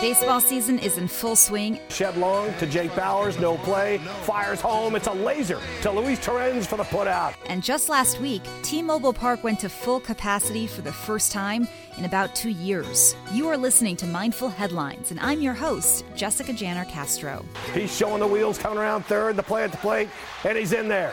Baseball season is in full swing. Shed Long to Jake Bauers, no play. Fires home. It's a laser to Luis Torrens for the putout. And just last week, T Mobile Park went to full capacity for the first time in about two years. You are listening to Mindful Headlines, and I'm your host, Jessica Janner Castro. He's showing the wheels coming around third, the play at the plate, and he's in there.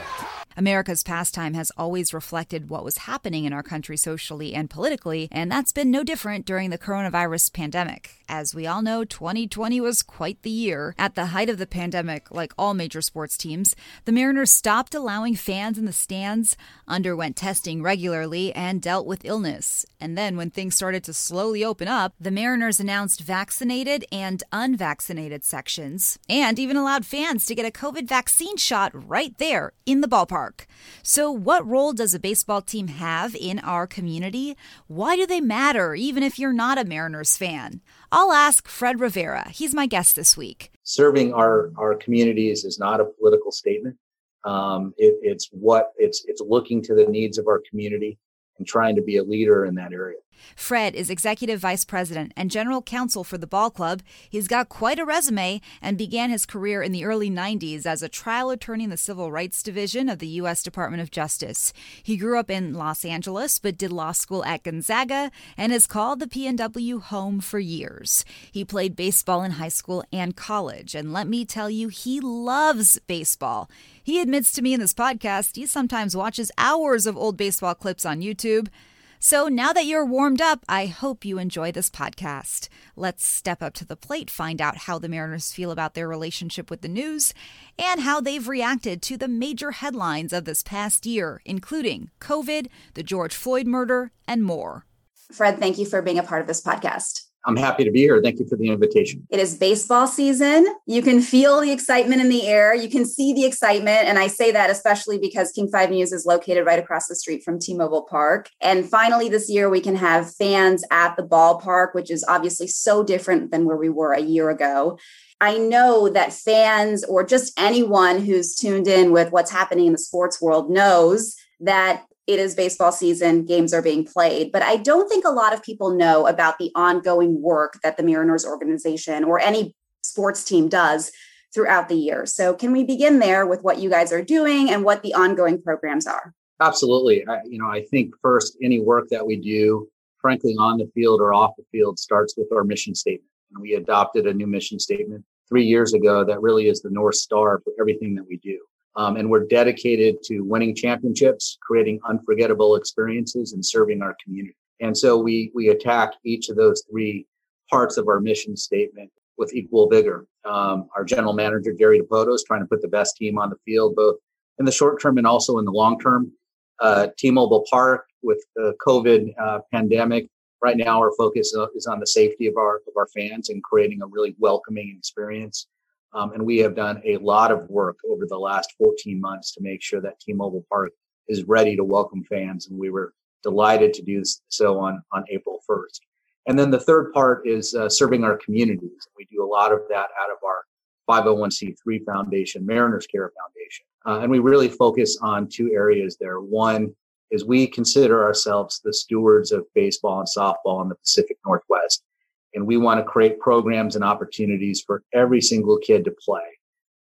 America's pastime has always reflected what was happening in our country socially and politically, and that's been no different during the coronavirus pandemic. As we all know, 2020 was quite the year. At the height of the pandemic, like all major sports teams, the Mariners stopped allowing fans in the stands, underwent testing regularly, and dealt with illness. And then, when things started to slowly open up, the Mariners announced vaccinated and unvaccinated sections, and even allowed fans to get a COVID vaccine shot right there in the ballpark. So, what role does a baseball team have in our community? Why do they matter, even if you're not a Mariners fan? I'll ask Fred Rivera. He's my guest this week. Serving our, our communities is not a political statement. Um, it, it's what it's it's looking to the needs of our community and trying to be a leader in that area. Fred is executive vice president and general counsel for the ball club. He's got quite a resume and began his career in the early 90s as a trial attorney in the Civil Rights Division of the U.S. Department of Justice. He grew up in Los Angeles but did law school at Gonzaga and has called the PNW home for years. He played baseball in high school and college, and let me tell you, he loves baseball. He admits to me in this podcast he sometimes watches hours of old baseball clips on YouTube. So now that you're warmed up, I hope you enjoy this podcast. Let's step up to the plate, find out how the Mariners feel about their relationship with the news, and how they've reacted to the major headlines of this past year, including COVID, the George Floyd murder, and more. Fred, thank you for being a part of this podcast. I'm happy to be here. Thank you for the invitation. It is baseball season. You can feel the excitement in the air. You can see the excitement. And I say that especially because King 5 News is located right across the street from T Mobile Park. And finally, this year, we can have fans at the ballpark, which is obviously so different than where we were a year ago. I know that fans or just anyone who's tuned in with what's happening in the sports world knows that it is baseball season, games are being played. But I don't think a lot of people know about the ongoing work that the Mariners organization or any sports team does throughout the year. So, can we begin there with what you guys are doing and what the ongoing programs are? Absolutely. I, you know, I think first, any work that we do, frankly, on the field or off the field, starts with our mission statement. And we adopted a new mission statement three years ago that really is the North Star for everything that we do. Um, and we're dedicated to winning championships, creating unforgettable experiences, and serving our community. And so we we attack each of those three parts of our mission statement with equal vigor. Um, our general manager Jerry Dipoto is trying to put the best team on the field, both in the short term and also in the long term. Uh, T-Mobile Park with the COVID uh, pandemic. Right now, our focus is on the safety of our of our fans and creating a really welcoming experience. Um, and we have done a lot of work over the last 14 months to make sure that T-Mobile Park is ready to welcome fans. And we were delighted to do so on, on April 1st. And then the third part is uh, serving our communities. We do a lot of that out of our 501c3 foundation, Mariners Care Foundation. Uh, and we really focus on two areas there. One is we consider ourselves the stewards of baseball and softball in the Pacific Northwest. And we want to create programs and opportunities for every single kid to play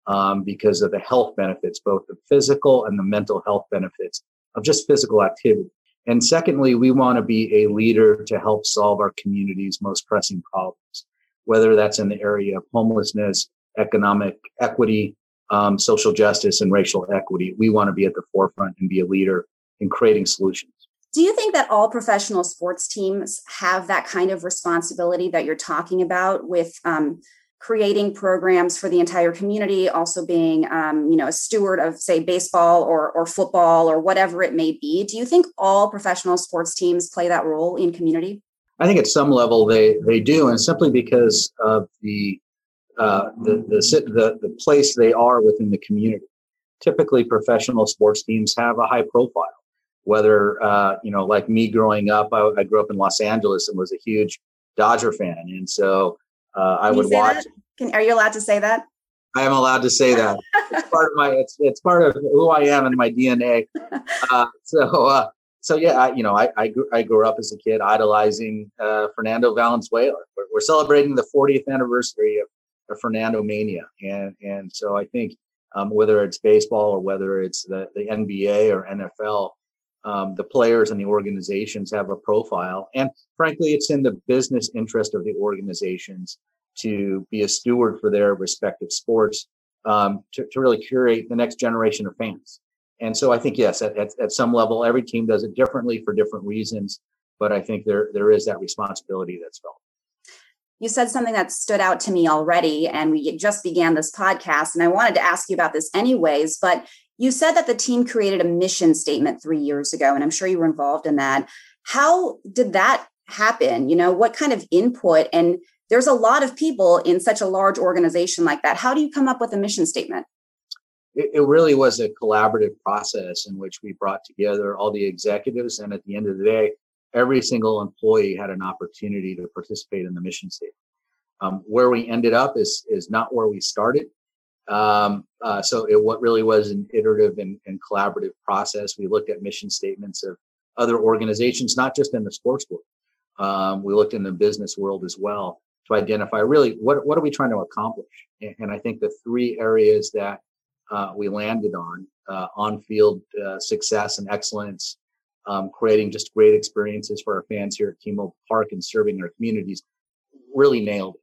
um, because of the health benefits, both the physical and the mental health benefits of just physical activity. And secondly, we want to be a leader to help solve our community's most pressing problems, whether that's in the area of homelessness, economic equity, um, social justice, and racial equity. We want to be at the forefront and be a leader in creating solutions. Do you think that all professional sports teams have that kind of responsibility that you're talking about with um, creating programs for the entire community, also being, um, you know, a steward of, say, baseball or or football or whatever it may be? Do you think all professional sports teams play that role in community? I think at some level they they do, and simply because of the uh, the, the the the place they are within the community. Typically, professional sports teams have a high profile whether uh, you know like me growing up I, I, grew up in los angeles and was a huge dodger fan. And so uh, i would watch Can, are you allowed to say that? I am allowed to say that. It's part of my it's, it's part of who i am and my dna uh, so uh, so yeah I, you know I, I grew, I grew up as a kid idolizing uh, fernando valenzuela. We're, we're celebrating the 40th anniversary of, of Fernandomania, and and so I think um, whether it's baseball or whether it's the, the NBA or NFL, um, the players and the organizations have a profile. And frankly, it's in the business interest of the organizations to be a steward for their respective sports um, to, to, really curate the next generation of fans. And so I think, yes, at, at, at, some level, every team does it differently for different reasons. But I think there there is that responsibility that's felt. You said something that stood out to me already, and we just began this podcast, and I wanted to ask you about this anyways. But you said that the team created a mission statement three years ago, and I'm sure you were involved in that. How did that happen? You know, what kind of input? And there's a lot of people in such a large organization like that. How do you come up with a mission statement? It, it really was a collaborative process in which we brought together all the executives, and at the end of the day, every single employee had an opportunity to participate in the mission statement. Um, where we ended up is is not where we started. Um, uh, so it what really was an iterative and, and, collaborative process. We looked at mission statements of other organizations, not just in the sports world. Um, we looked in the business world as well to identify really what what are we trying to accomplish. And, and I think the three areas that uh, we landed on uh, on field uh, success and excellence, um, creating just great experiences for our fans here at T-Mobile Park and serving our communities, really nailed it.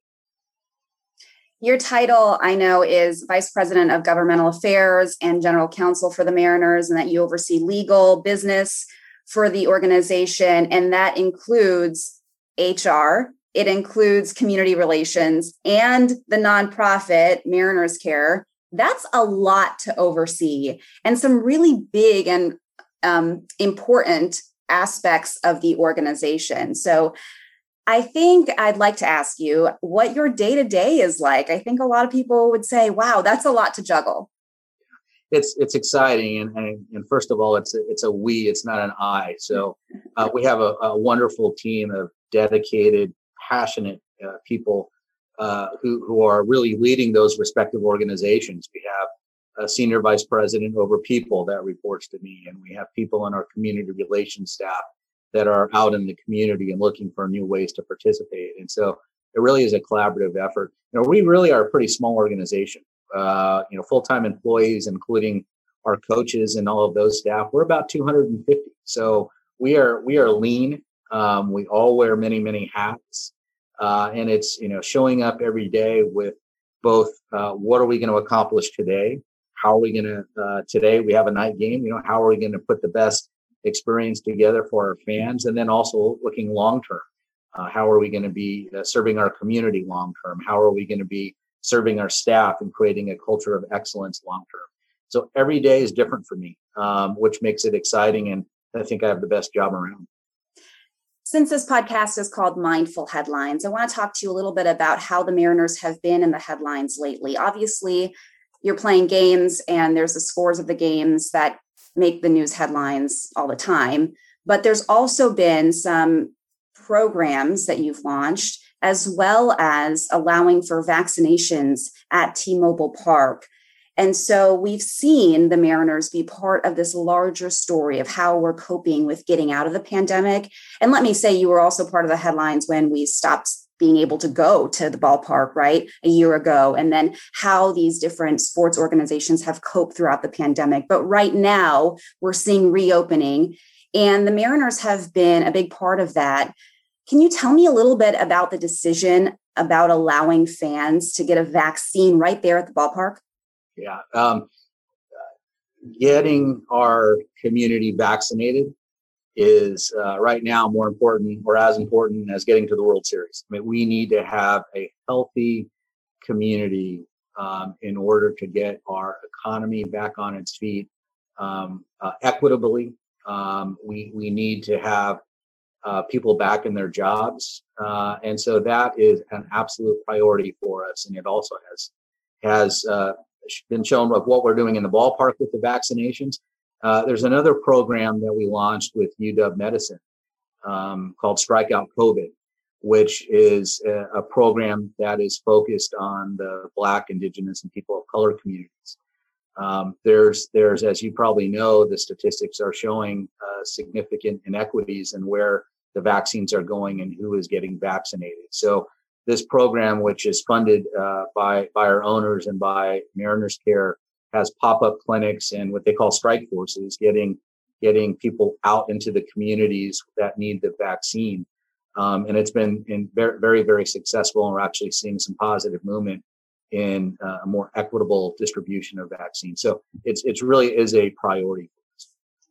Your title, I know, is Vice President of Governmental Affairs and General Counsel for the Mariners, and that you oversee legal business for the organization. And that includes HR, it includes community relations, and the nonprofit Mariners Care. That's a lot to oversee, and some really big and um, important aspects of the organization. So, I think I'd like to ask you what your day to day is like. I think a lot of people would say, "Wow, that's a lot to juggle." It's it's exciting, and and, and first of all, it's a, it's a we, it's not an I. So uh, we have a, a, wonderful team of dedicated, passionate uh, people uh, who who are really leading those respective organizations. We have a senior vice president over people that reports to me, and we have people in our community relations staff that are out in the community and looking for new ways to participate. And so it really is a collaborative effort. You know, we really are a pretty small organization. Uh, you know, full-time employees, including our coaches and all of those staff, we're about 250. So we are we are lean. Um, we all wear many many hats, uh, and it's you know showing up every day with both uh, what are we going to accomplish today? How are we going to uh, today? We have a night game. You know, how are we going to put the best experience together for our fans, and then also looking long term. Uh, how are we going to be uh, serving our community long term? How are we going to be serving our staff and creating a culture of excellence long term? So every day is different for me, um, which makes it exciting, and I think I have the best job around. Since this podcast is called Mindful Headlines, I want to talk to you a little bit about how the Mariners have been in the headlines lately. Obviously, you're playing games and there's the scores of the games that make the news headlines all the time. But there's also been some programs that you've launched, as well as allowing for vaccinations at T Mobile Park. And so we've seen the Mariners be part of this larger story of how we're coping with getting out of the pandemic. And let me say, you were also part of the headlines when we stopped being able to go to the ballpark, right, a year ago, and then how these different sports organizations have coped throughout the pandemic. But right now, we're seeing reopening, and the Mariners have been a big part of that. Can you tell me a little bit about the decision about allowing fans to get a vaccine right there at the ballpark? Yeah. Um, getting our community vaccinated is uh, right now more important or as important as getting to the World Series. I mean, we need to have a healthy community um, in order to get our economy back on its feet um, uh, equitably. Um, we we need to have uh, people back in their jobs, uh, and so that is an absolute priority for us. And it also has has uh, been shown of what we're doing in the ballpark with the vaccinations uh, there's another program that we launched with UW Medicine um, called Strikeout COVID, which is a, a, program that is focused on the Black, Indigenous, and people of color communities. Um, there's, there's, as you probably know, the statistics are showing uh, significant inequities in where the vaccines are going and who is getting vaccinated. So this program, which is funded uh, by by our owners and by Mariners Care, has pop up clinics and what they call strike forces, getting getting people out into the communities that need the vaccine. Um, and it's been in very, very, very successful. And we're actually seeing some positive movement in uh, a more equitable distribution of vaccines. So it's it's really is a priority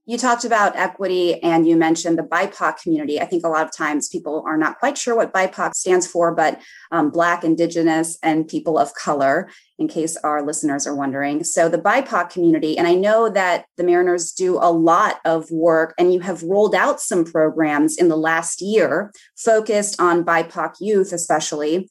you talked about equity and you mentioned the BIPOC community. I think a lot of times people are not quite sure what BIPOC stands for, but um, Black, Indigenous, and people of color, in case our listeners are wondering. So, the BIPOC community, and I know that the Mariners do a lot of work, and you have rolled out some programs in the last year focused on BIPOC youth, especially.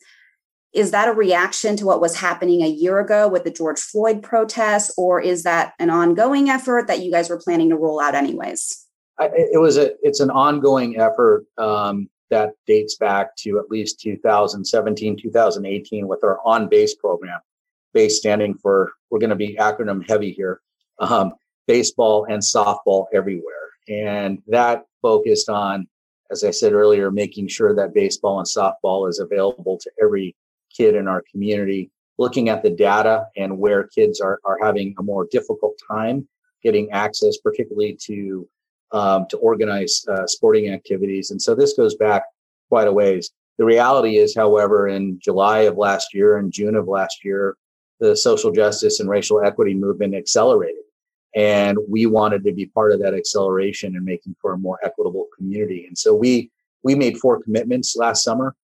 Is that a reaction to what was happening a year ago with the George Floyd protests, or is that an ongoing effort that you guys were planning to roll out anyways? It was a it's an ongoing effort um, that dates back to at least 2017, 2018 with our on base program. Base standing for we're going to be acronym heavy here. Um, baseball and softball everywhere, and that focused on, as I said earlier, making sure that baseball and softball is available to every kid in our community, looking at the data and where kids are, are having a more difficult time getting access, particularly to um, to organize uh, sporting activities. And so this goes back quite a ways. The reality is, however, in July of last year and June of last year, the social justice and racial equity movement accelerated. And we wanted to be part of that acceleration and making for a more equitable community. And so we we made four commitments last summer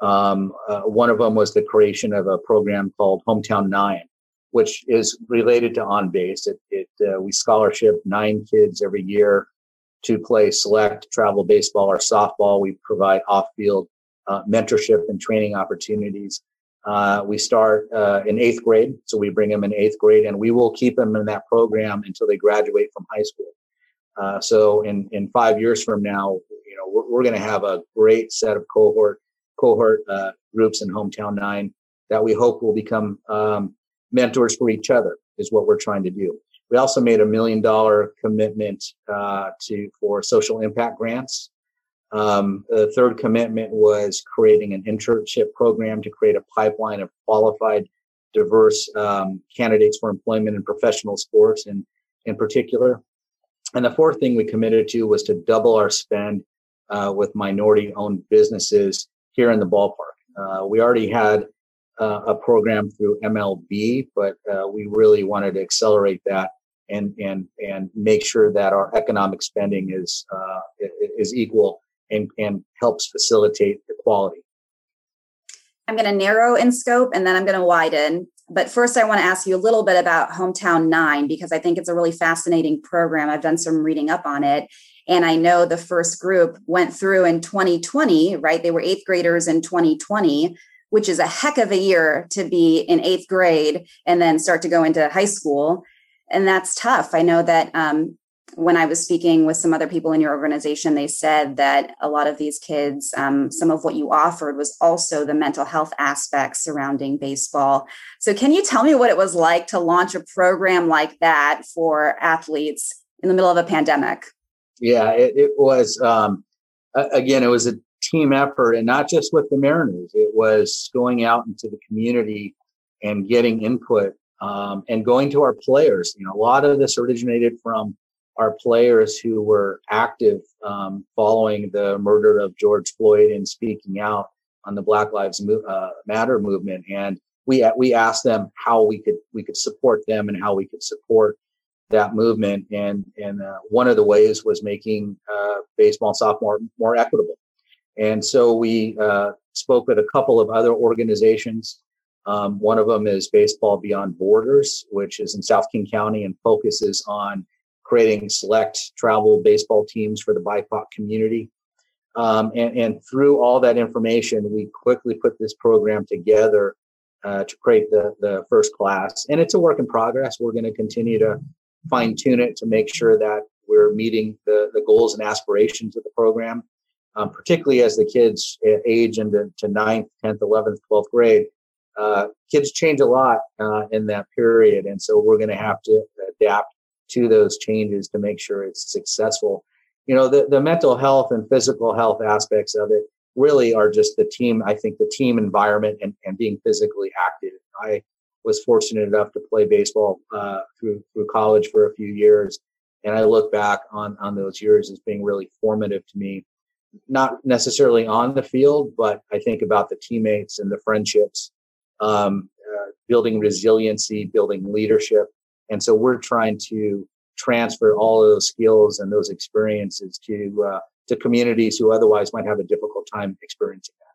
um, uh, one of them was the creation of a program called Hometown Nine, which is related to On Base. It, it uh, we scholarship nine kids every year to play select travel baseball or softball. We provide off-field uh, mentorship and training opportunities. Uh, we start uh, in eighth grade, so we bring them in eighth grade, and we will keep them in that program until they graduate from high school. Uh, so in in five years from now, you know, we're, we're going to have a great set of cohort cohort uh, groups in Hometown Nine that we hope will become um, mentors for each other. Is what we're trying to do. We also made a million dollar commitment uh, to for social impact grants. Um, the third commitment was creating an internship program to create a pipeline of qualified, diverse um, candidates for employment in professional sports, and in particular. And the fourth thing we committed to was to double our spend uh, with minority-owned businesses here in the ballpark. Uh, we already had uh, a program through MLB, but uh, we really wanted to accelerate that and and and make sure that our economic spending is uh, is equal and and helps facilitate equality. I'm going to narrow in scope and then I'm going to widen. But first, I want to ask you a little bit about Hometown Nine because I think it's a really fascinating program. I've done some reading up on it. And I know the first group went through in 2020, right? They were eighth graders in 2020, which is a heck of a year to be in eighth grade and then start to go into high school. And that's tough. I know that um, when I was speaking with some other people in your organization, they said that a lot of these kids, um, some of what you offered was also the mental health aspects surrounding baseball. So, can you tell me what it was like to launch a program like that for athletes in the middle of a pandemic? Yeah, it, it was. Um, again, it was a team effort, and not just with the Mariners. It was going out into the community and getting input um, and going to our players. You know, a lot of this originated from our players who were active um, following the murder of George Floyd and speaking out on the Black Lives uh, Matter movement. And we we asked them how we could we could support them and how we could support that movement. And and uh, one of the ways was making uh, baseball softball more, equitable. And so we uh, spoke with a couple of other organizations. Um, one of them is Baseball Beyond Borders, which is in South King County and focuses on creating select travel baseball teams for the BIPOC community. Um, and, and, through all that information, we quickly put this program together uh, to create the, the first class. And it's a work in progress. We're going to continue to fine tune it to make sure that we're meeting the, the goals and aspirations of the program, um, particularly as the kids age into to 9th, 10th, 11th, 12th grade. Uh, kids change a lot uh, in that period. And so we're going to have to adapt to those changes to make sure it's successful. You know, the, the mental health and physical health aspects of it, really are just the team. I think the team environment and, and being physically active. I was fortunate enough to play baseball uh, through through college for a few years, and I look back on on those years as being really formative to me. Not necessarily on the field, but I think about the teammates and the friendships, um, uh, building resiliency, building leadership, and so we're trying to transfer all of those skills and those experiences to uh, to communities who otherwise might have a difficult time experiencing that.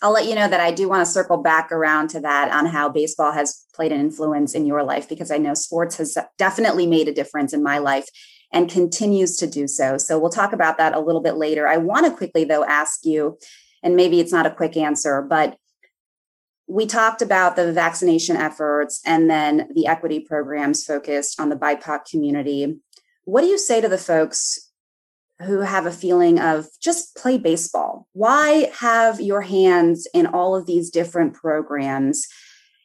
I'll let you know that I do want to circle back around to that on how baseball has played an influence in your life because I know sports has definitely made a difference in my life and continues to do so. So we'll talk about that a little bit later. I want to quickly, though, ask you, and maybe it's not a quick answer, but we talked about the vaccination efforts and then the equity programs focused on the BIPOC community. What do you say to the folks who have a feeling of just play baseball. Why have your hands in all of these different programs?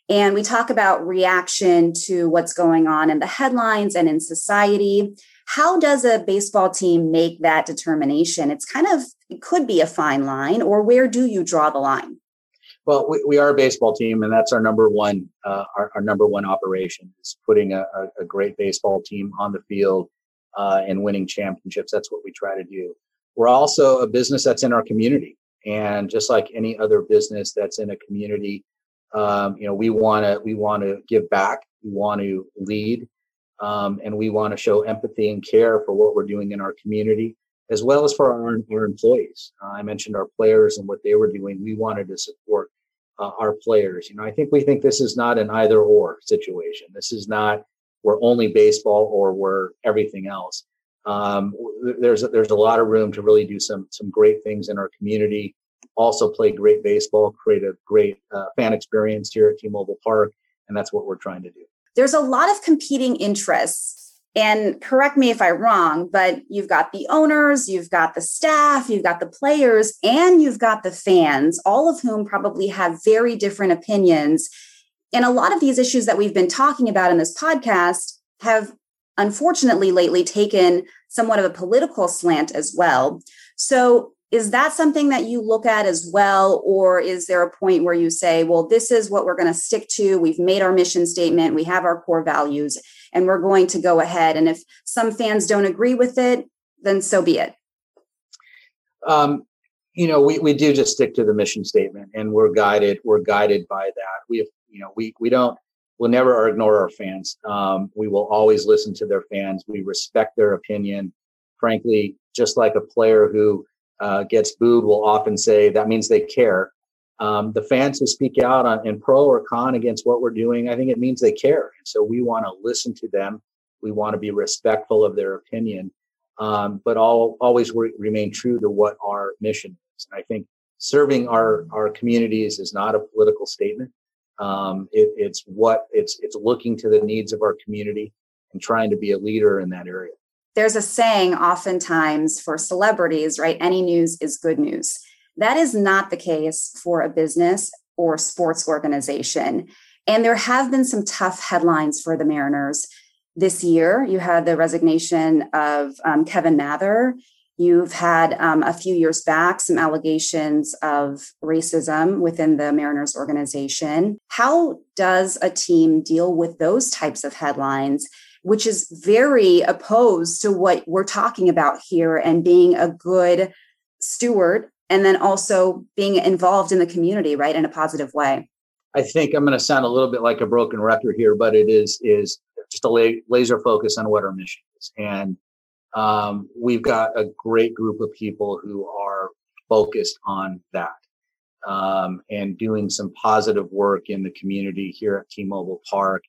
And we talk about reaction to what's going on in the headlines and in society. How does a baseball team make that determination? It's kind of, it could be a fine line, or where do you draw the line? Well, we, we are a baseball team, and that's our number one uh, our, our, number one operation is putting a, a, great baseball team on the field uh, and winning championships. That's what we try to do. We're also a business that's in our community, and just like any other business that's in a community, um, you know, we want to we want to give back. We want to lead, um, and we want to show empathy and care for what we're doing in our community, as well as for our, our employees. Uh, I mentioned our players and what they were doing. We wanted to support uh, our players. You know, I think we think this is not an either or situation. This is not we're only baseball or we're everything else. Um, there's there's a lot of room to really do some some great things in our community. Also play great baseball, create a great uh, fan experience here at T-Mobile Park, and that's what we're trying to do. There's a lot of competing interests. And correct me if I'm wrong, but you've got the owners, you've got the staff, you've got the players, and you've got the fans, all of whom probably have very different opinions and a lot of these issues that we've been talking about in this podcast have unfortunately lately taken somewhat of a political slant as well. So, is that something that you look at as well? Or is there a point where you say, well, this is what we're going to stick to? We've made our mission statement, we have our core values, and we're going to go ahead. And if some fans don't agree with it, then so be it. Um, you know, we, we do just stick to the mission statement and we're guided, we're guided by that. We have you know, we we don't we'll never ignore our fans. Um, we will always listen to their fans. We respect their opinion. Frankly, just like a player who uh, gets booed will often say that means they care. Um, the fans who speak out on in pro or con against what we're doing, I think it means they care. And so we want to listen to them. We want to be respectful of their opinion, um, but all always re- remain true to what our mission is. And I think serving our our communities is not a political statement. Um, it, it's what it's it's looking to the needs of our community and trying to be a leader in that area. There's a saying oftentimes for celebrities, right? Any news is good news. That is not the case for a business or sports organization. And there have been some tough headlines for the Mariners this year. You had the resignation of um, Kevin Mather. You've had um, a few years back some allegations of racism within the Mariners organization. How does a team deal with those types of headlines, which is very opposed to what we're talking about here and being a good steward and then also being involved in the community, right, in a positive way? I think I'm going to sound a little bit like a broken record here, but it is is just a laser focus on what our mission is. And um, we've got a great group of people who are focused on that um, and doing some positive work in the community here at T-Mobile Park.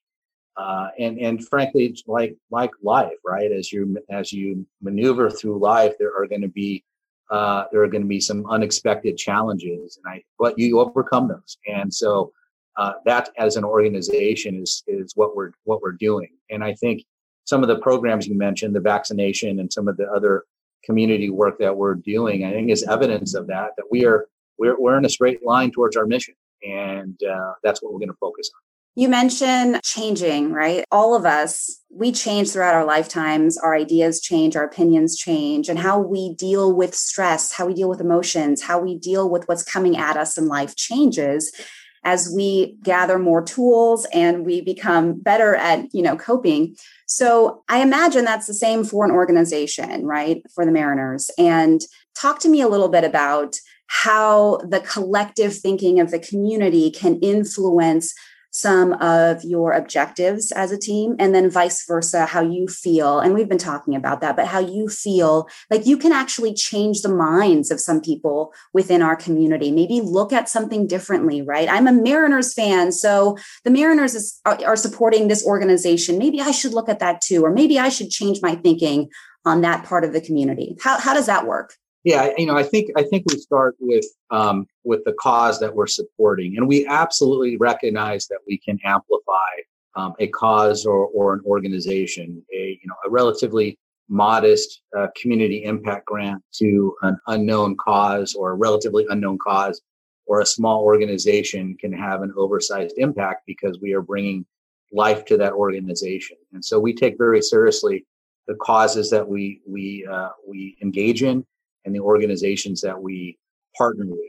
Uh, and and frankly, like like life, right? As you as you maneuver through life, there are going to be uh, there are going to be some unexpected challenges, and I but you overcome those. And so uh, that, as an organization, is is what we're what we're doing. And I think some of the programs you mentioned, the vaccination and some of the other community work that we're doing, I think is evidence of that, that we are, we're, we're in a straight line towards our mission. And uh, that's what we're going to focus on. You mentioned changing, right? All of us, we change throughout our lifetimes. Our ideas change, our opinions change, and how we deal with stress, how we deal with emotions, how we deal with what's coming at us in life changes as we gather more tools and we become better at, you know, coping. So I imagine that's the same for an organization, right? For the Mariners. And talk to me a little bit about how the collective thinking of the community can influence some of your objectives as a team and then vice versa how you feel and we've been talking about that but how you feel like you can actually change the minds of some people within our community. Maybe look at something differently right? I'm a mariners fan so the mariners is, are, are supporting this organization. Maybe i should look at that too or maybe i should change my thinking on that part of the community. How, how does that work yeah, you know, I think I think we start with um, with the cause that we're supporting, and we absolutely recognize that we can amplify um, a cause or or an organization, a you know a relatively modest uh, community impact grant to an unknown cause or a relatively unknown cause or a small organization can have an oversized impact because we are bringing life to that organization, and so we take very seriously the causes that we we uh, we engage in and the organizations that we partner with.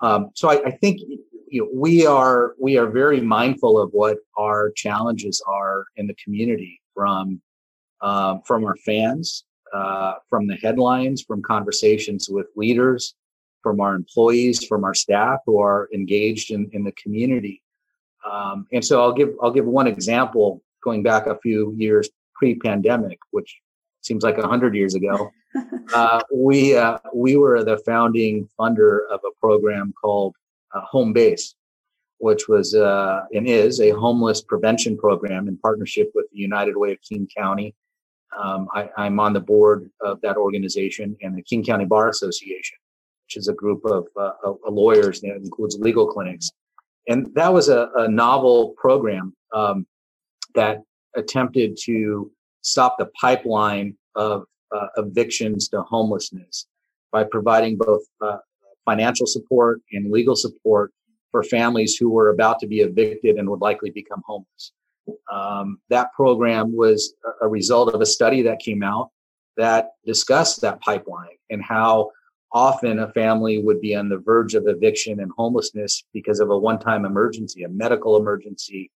Um, so I, I, think you know, we are we are very mindful of what our challenges are in the community from um, from our fans, uh, from the headlines, from conversations with leaders, from our employees, from our staff who are engaged in, in the community. Um, and so I'll give I'll give one example going back a few years pre-pandemic, which seems like a hundred years ago. uh, we uh, we were the founding funder of a program called uh, Home Base, which was uh, and is a homeless prevention program in partnership with the United Way of King County. Um, I, am on the board of that organization and the King County Bar Association, which is a group of uh, lawyers that includes legal clinics. And that was a, a novel program um, that attempted to stop the pipeline of uh, evictions to homelessness by providing both uh, financial support and legal support for families who were about to be evicted and would likely become homeless. Um, that program was a result of a study that came out that discussed that pipeline and how often a family would be on the verge of eviction and homelessness because of a one-time emergency, a medical emergency,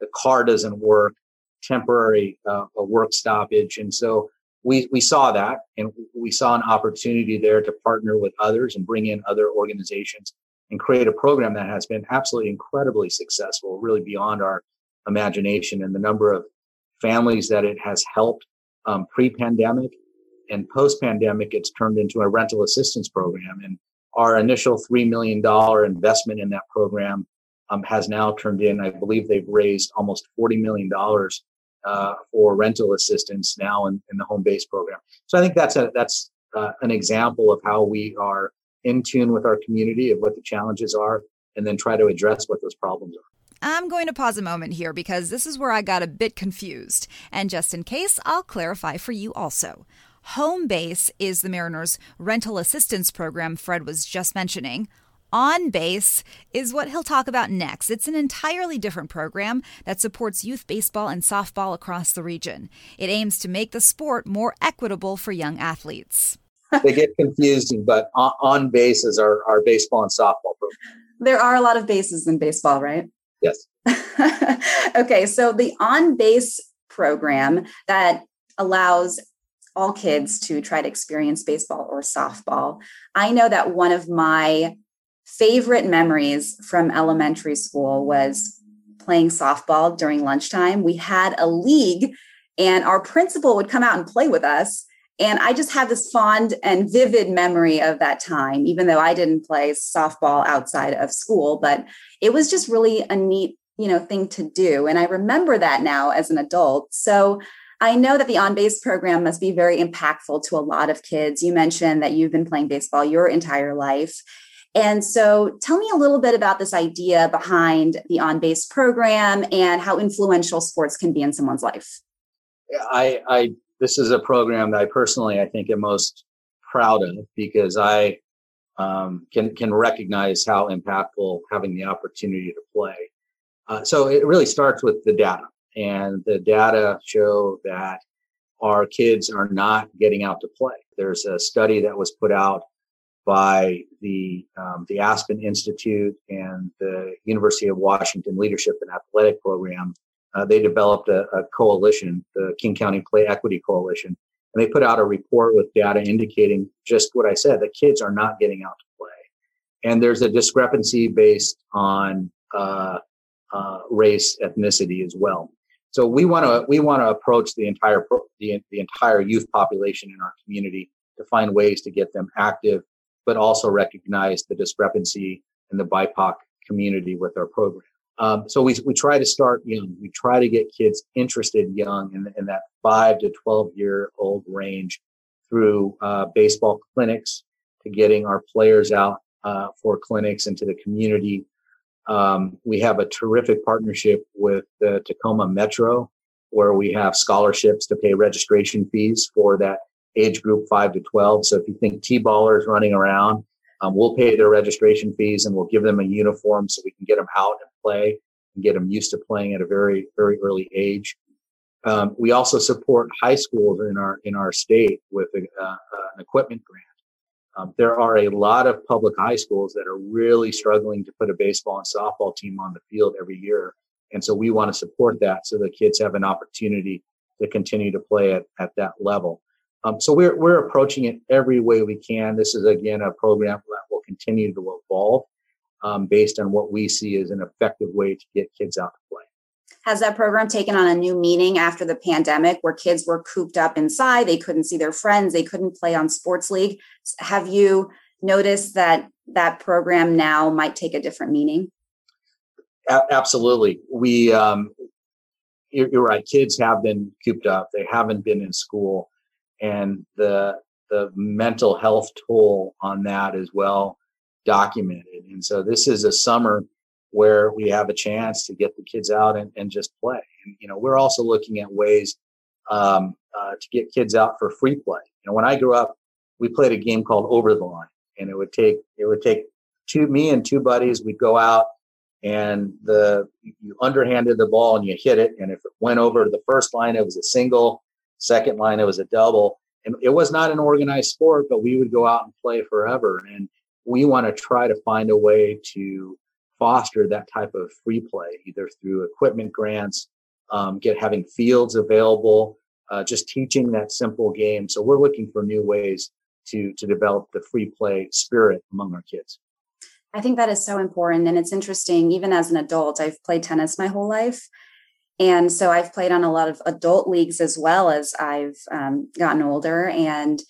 the car doesn't work, temporary uh, a work stoppage, and so we, we saw that and we saw an opportunity there to partner with others and bring in other organizations and create a program that has been absolutely incredibly successful, really beyond our imagination and the number of families that it has helped um, pre-pandemic and post-pandemic. It's turned into a rental assistance program, and our initial three million dollar investment in that program um, has now turned in. I believe they've raised almost forty million dollars uh, for rental assistance now in, in, the home base program. So I think that's a that's uh, an example of how we are in tune with our community of what the challenges are, and then try to address what those problems are. I'm going to pause a moment here because this is where I got a bit confused. And just in case, I'll clarify for you also. Home Base is the Mariners' rental assistance program Fred was just mentioning. On Base is what he'll talk about next. It's an entirely different program that supports youth baseball and softball across the region. It aims to make the sport more equitable for young athletes. they get confusing, but on, base is our, our baseball and softball program. There are a lot of bases in baseball, right? Yes. okay, so the on base program that allows all kids to try to experience baseball or softball. I know that one of my favorite memories from elementary school was playing softball during lunchtime. We had a league, and our principal would come out and play with us. And I just have this fond and vivid memory of that time, even though I didn't play softball outside of school, but it was just really a neat, you know, thing to do. And I remember that now as an adult. So I know that the on base program must be very impactful to a lot of kids. You mentioned that you've been playing baseball your entire life. And so tell me a little bit about this idea behind the on base program and how influential sports can be in someone's life. I, I, this is a program that I personally, I think am most proud of because I um, can, can recognize how impactful having the opportunity to play. Uh, so it really starts with the data, and the data show that our kids are not getting out to play. There's a study that was put out by the um, the Aspen Institute and the University of Washington Leadership and Athletic Program. Uh, they developed a, a, coalition, the King County Play Equity Coalition, and they put out a report with data indicating just what I said: that kids are not getting out to play, and there's a discrepancy based on uh, uh, race, ethnicity as well. So we want to we want to approach the entire the, the entire youth population in our community to find ways to get them active but also recognize the discrepancy in the BIPOC community with our program. Um, so we, we try to start young. We try to get kids interested young in, in that five to 12 year old range through uh, baseball clinics to getting our players out uh, for clinics into the community. Um, we have a terrific partnership with the Tacoma Metro where we have scholarships to pay registration fees for that age group 5 to 12. So if you think T-ballers running around, um, we'll pay their registration fees and we'll give them a uniform so we can get them out and play and get them used to playing at a very, very early age. Um, we also support high schools in our in our state with a, uh, an equipment grant. Um, there are a lot of public high schools that are really struggling to put a baseball and softball team on the field every year, and so we want to support that so the kids have an opportunity to continue to play at, at that level. Um, so we're, we're approaching it every way we can. This is again a program that will continue to evolve um, based on what we see as an effective way to get kids out to play. Has that program taken on a new meaning after the pandemic where kids were cooped up inside? They couldn't see their friends, they couldn't play on sports league. Have you noticed that that program now might take a different meaning? A- absolutely. We, um, you're, you're right. Kids have been cooped up. They haven't been in school and the the mental health toll on that is well documented. And so this is a summer where we have a chance to get the kids out and, and just play. And, you know, we're also looking at ways um, uh, to get kids out for free play. You know, when I grew up, we played a game called Over the Line, and it would take it would take two me and two buddies. We'd go out and the you underhanded the ball and you hit it, and if it went over the first line, it was a single. Second line, it was a double. And it was not an organized sport, but we would go out and play forever. And we want to try to find a way to foster that type of free play, either through equipment grants, um, get having fields available, uh, just teaching that simple game. So we're looking for new ways to to develop the free play spirit among our kids. I think that is so important, and it's interesting. Even as an adult, I've played tennis my whole life, and so I've played on a lot of adult leagues as well as I've um, gotten older. And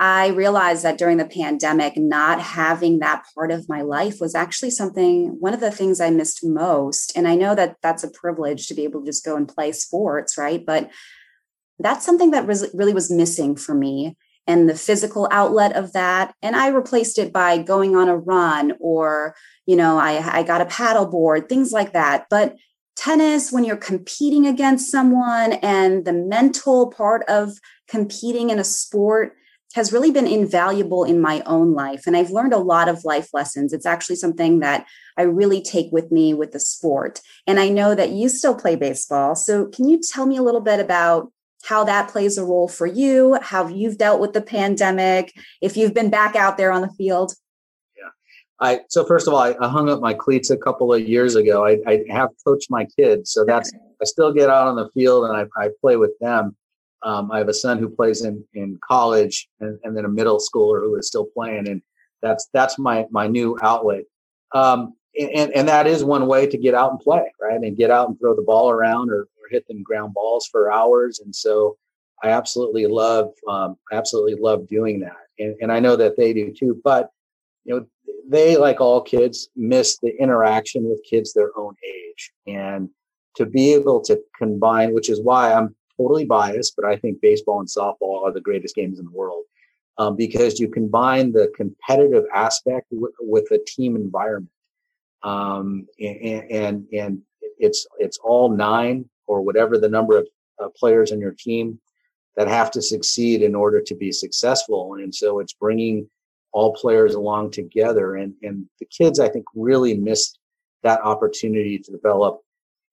I realized that during the pandemic, not having that part of my life was actually something, one of the things I missed most. And I know that that's a privilege to be able to just go and play sports, right? But that's something that really was missing for me and the physical outlet of that. And I replaced it by going on a run or, you know, I, I got a paddle board, things like that. But tennis when you're competing against someone and the mental part of competing in a sport has really been invaluable in my own life and i've learned a lot of life lessons. It's actually something that i really take with me with the sport and i know that you still play baseball. So can you tell me a little bit about how that plays a role for you how you've dealt with the pandemic if you've been back out there on the field I so first of all, I, I, hung up my cleats a couple of years ago. I, I have coached my kids, so that's I still get out on the field and I, I play with them. Um, I have a son who plays in in college, and, and, then a middle schooler who is still playing, and that's that's my my new outlet. Um, and and that is one way to get out and play, right? And get out and throw the ball around or, or hit them ground balls for hours. And so I absolutely love um, absolutely love doing that, and, and I know that they do too. But you know they, like all kids, miss the interaction with kids their own age. And to be able to combine, which is why I'm totally biased, but I think baseball and softball are the greatest games in the world. Um, because you combine the competitive aspect with, with the team environment. Um, and, and, and it's, it's all nine or whatever the number of uh, players in your team that have to succeed in order to be successful. And so it's bringing all players along together. And, and the kids, I think, really missed that opportunity to develop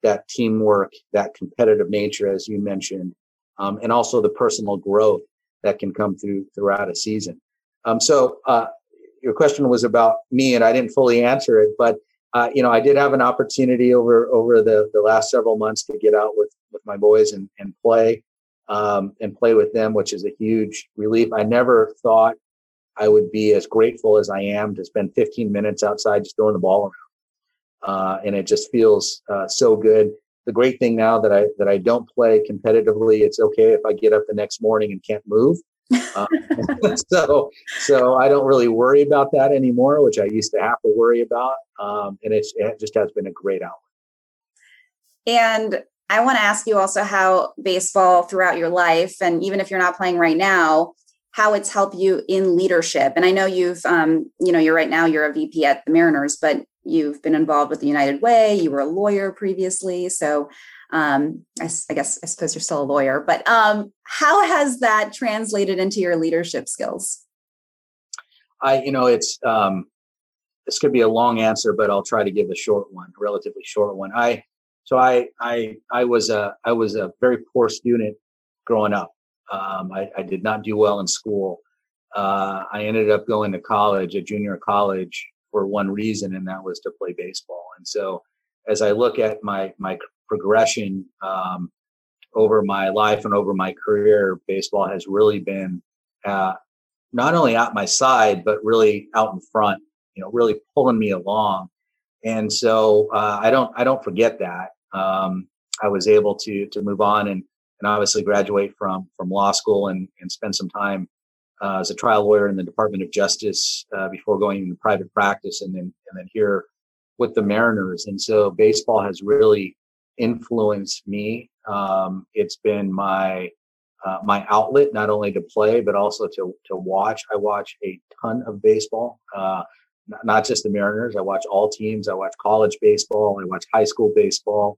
that teamwork, that competitive nature, as you mentioned, um, and also the personal growth that can come through throughout a season. Um, so uh, your question was about me, and I didn't fully answer it, but uh, you know, I did have an opportunity over over the the last several months to get out with with my boys and and play um, and play with them, which is a huge relief. I never thought I would be as grateful as I am to spend 15 minutes outside just throwing the ball around uh, and it just feels uh, so good. The great thing now that I that I don't play competitively, it's okay if I get up the next morning and can't move. uh, so so I don't really worry about that anymore, which I used to have to worry about. Um, and it just has been a great outlet. And I want to ask you also how baseball throughout your life, and even if you're not playing right now, how it's helped you in leadership. And I know you've, um, you know, you're right now you're a VP at the Mariners, but You've been involved with the United Way. You were a lawyer previously. So um, I, I, guess I suppose you're still a lawyer, but um, how has that translated into your leadership skills? I, you know, it's um, this could be a long answer, but I'll try to give a short one, a relatively short one. I, so I, I, I was a, I was a very poor student growing up. Um, I, I, did not do well in school. Uh, I ended up going to college, a junior college, for one reason, and that was to play baseball. And so, as I look at my my progression um, over my life and over my career, baseball has really been uh, not only at my side, but really out in front. You know, really pulling me along. And so uh, I don't I don't forget that. Um, I was able to to move on and and obviously graduate from from law school and and spend some time uh, as a trial lawyer in the Department of Justice uh, before going into private practice, and then and then here with the Mariners. And so baseball has really influenced me. Um, it's been my uh, my outlet not only to play but also to to watch. I watch a ton of baseball. Uh, not, not just the Mariners. I watch all teams. I watch college baseball. I watch high school baseball.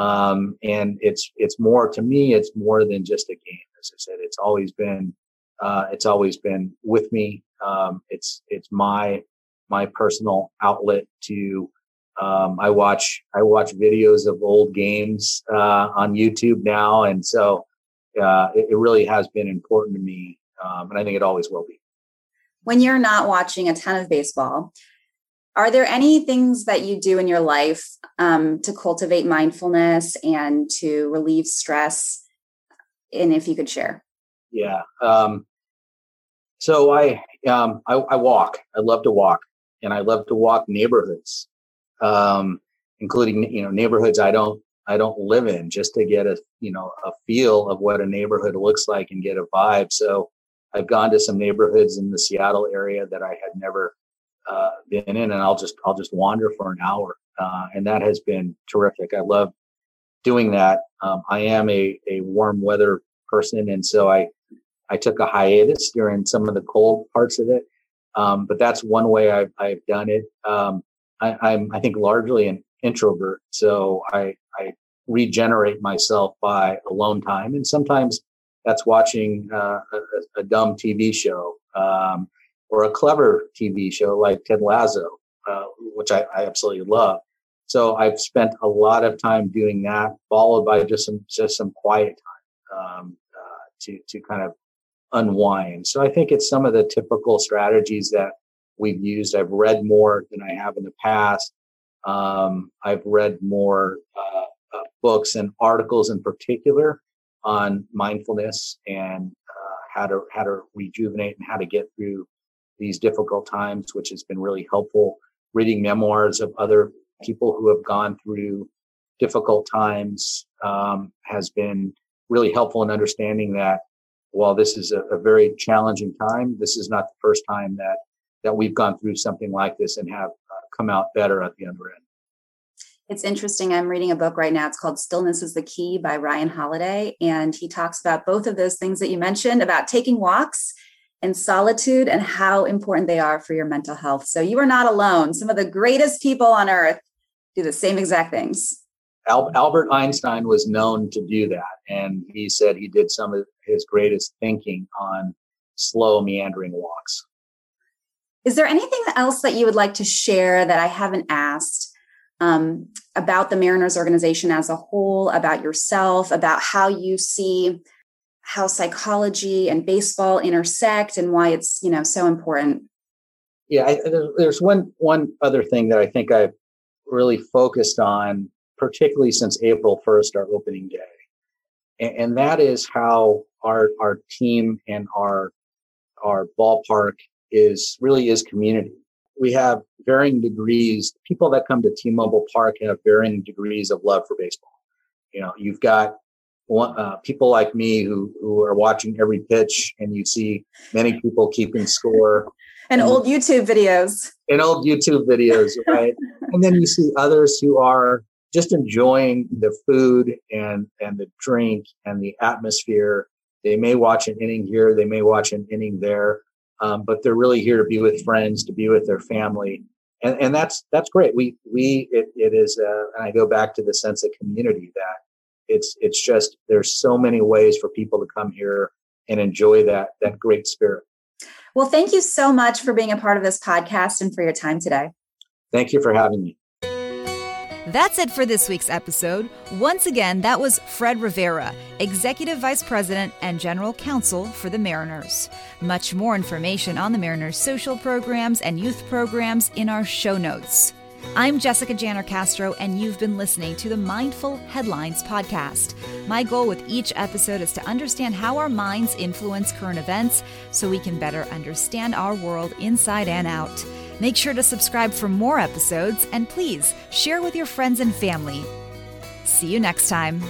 Um, and it's it's more to me. It's more than just a game. As I said, it's always been uh, it's always been with me. Um, it's it's my my personal outlet to. Um, I watch I watch videos of old games uh, on YouTube now, and so uh, it, it, really has been important to me, um, and I think it always will be. When you're not watching a ton of baseball, are there any things that you do in your life um, to cultivate mindfulness and to relieve stress? And if you could share. Yeah. Um, so I, um, I, I walk. I love to walk, and I love to walk neighborhoods, um, including you know neighborhoods I don't I don't live in, just to get a you know a feel of what a neighborhood looks like and get a vibe. So I've gone to some neighborhoods in the Seattle area that I had never uh, been in, and I'll just I'll just wander for an hour, uh, and that has been terrific. I love doing that. Um, I am a a warm weather person, and so I I took a hiatus during some of the cold parts of it. Um, but that's one way I've, I've done it. Um, I, am I think, largely an introvert. So I, I regenerate myself by alone time. And sometimes that's watching uh, a, a, dumb TV show um, or a clever TV show like Ted Lasso, uh, which I, I, absolutely love. So I've spent a lot of time doing that, followed by just some just some quiet time um, uh, to to kind of unwind. So I think it's some of the typical strategies that we've used. I've read more than I have in the past. Um, I've read more uh, uh, books and articles in particular on mindfulness and uh, how to how to rejuvenate and how to get through these difficult times, which has been really helpful. Reading memoirs of other people who have gone through difficult times um, has been really helpful in understanding that while this is a, a, very challenging time, this is not the first time that that we've gone through something like this and have uh, come out better at the other end. It's interesting. I'm reading a book right now. It's called Stillness is the Key by Ryan Holiday. And he talks about both of those things that you mentioned about taking walks and solitude and how important they are for your mental health. So you are not alone. Some of the greatest people on earth do the same exact things. Albert Einstein was known to do that. And he said he did some of his greatest thinking on slow, meandering walks. Is there anything else that you would like to share that I haven't asked um, about the Mariners organization as a whole, about yourself, about how you see how psychology and baseball intersect and why it's, you know, so important. Yeah, I, there's one one other thing that I think I've really focused on, particularly since April 1st, our opening day, and, and that is how our our team and our our ballpark is really is community. We have varying degrees. People that come to T-Mobile Park have varying degrees of love for baseball. You know, you've got uh, people like me who who are watching every pitch, and you see many people keeping score. And, and old YouTube videos. And old YouTube videos, right? and then you see others who are just enjoying the food and and the drink and the atmosphere. They may watch an inning here, they may watch an inning there, um, but they're really here to be with friends, to be with their family, and and that's that's great. We we it, it is, uh, and I go back to the sense of community that it's it's just there's so many ways for people to come here and enjoy that that great spirit. Well, thank you so much for being a part of this podcast and for your time today. Thank you for having me. That's it for this week's episode. Once again, that was Fred Rivera, Executive Vice President and General Counsel for the Mariners. Much more information on the Mariners' social programs and youth programs in our show notes. I'm Jessica Janner Castro, and you've been listening to the Mindful Headlines podcast. My goal with each episode is to understand how our minds influence current events so we can better understand our world inside and out. Make sure to subscribe for more episodes and please share with your friends and family. See you next time.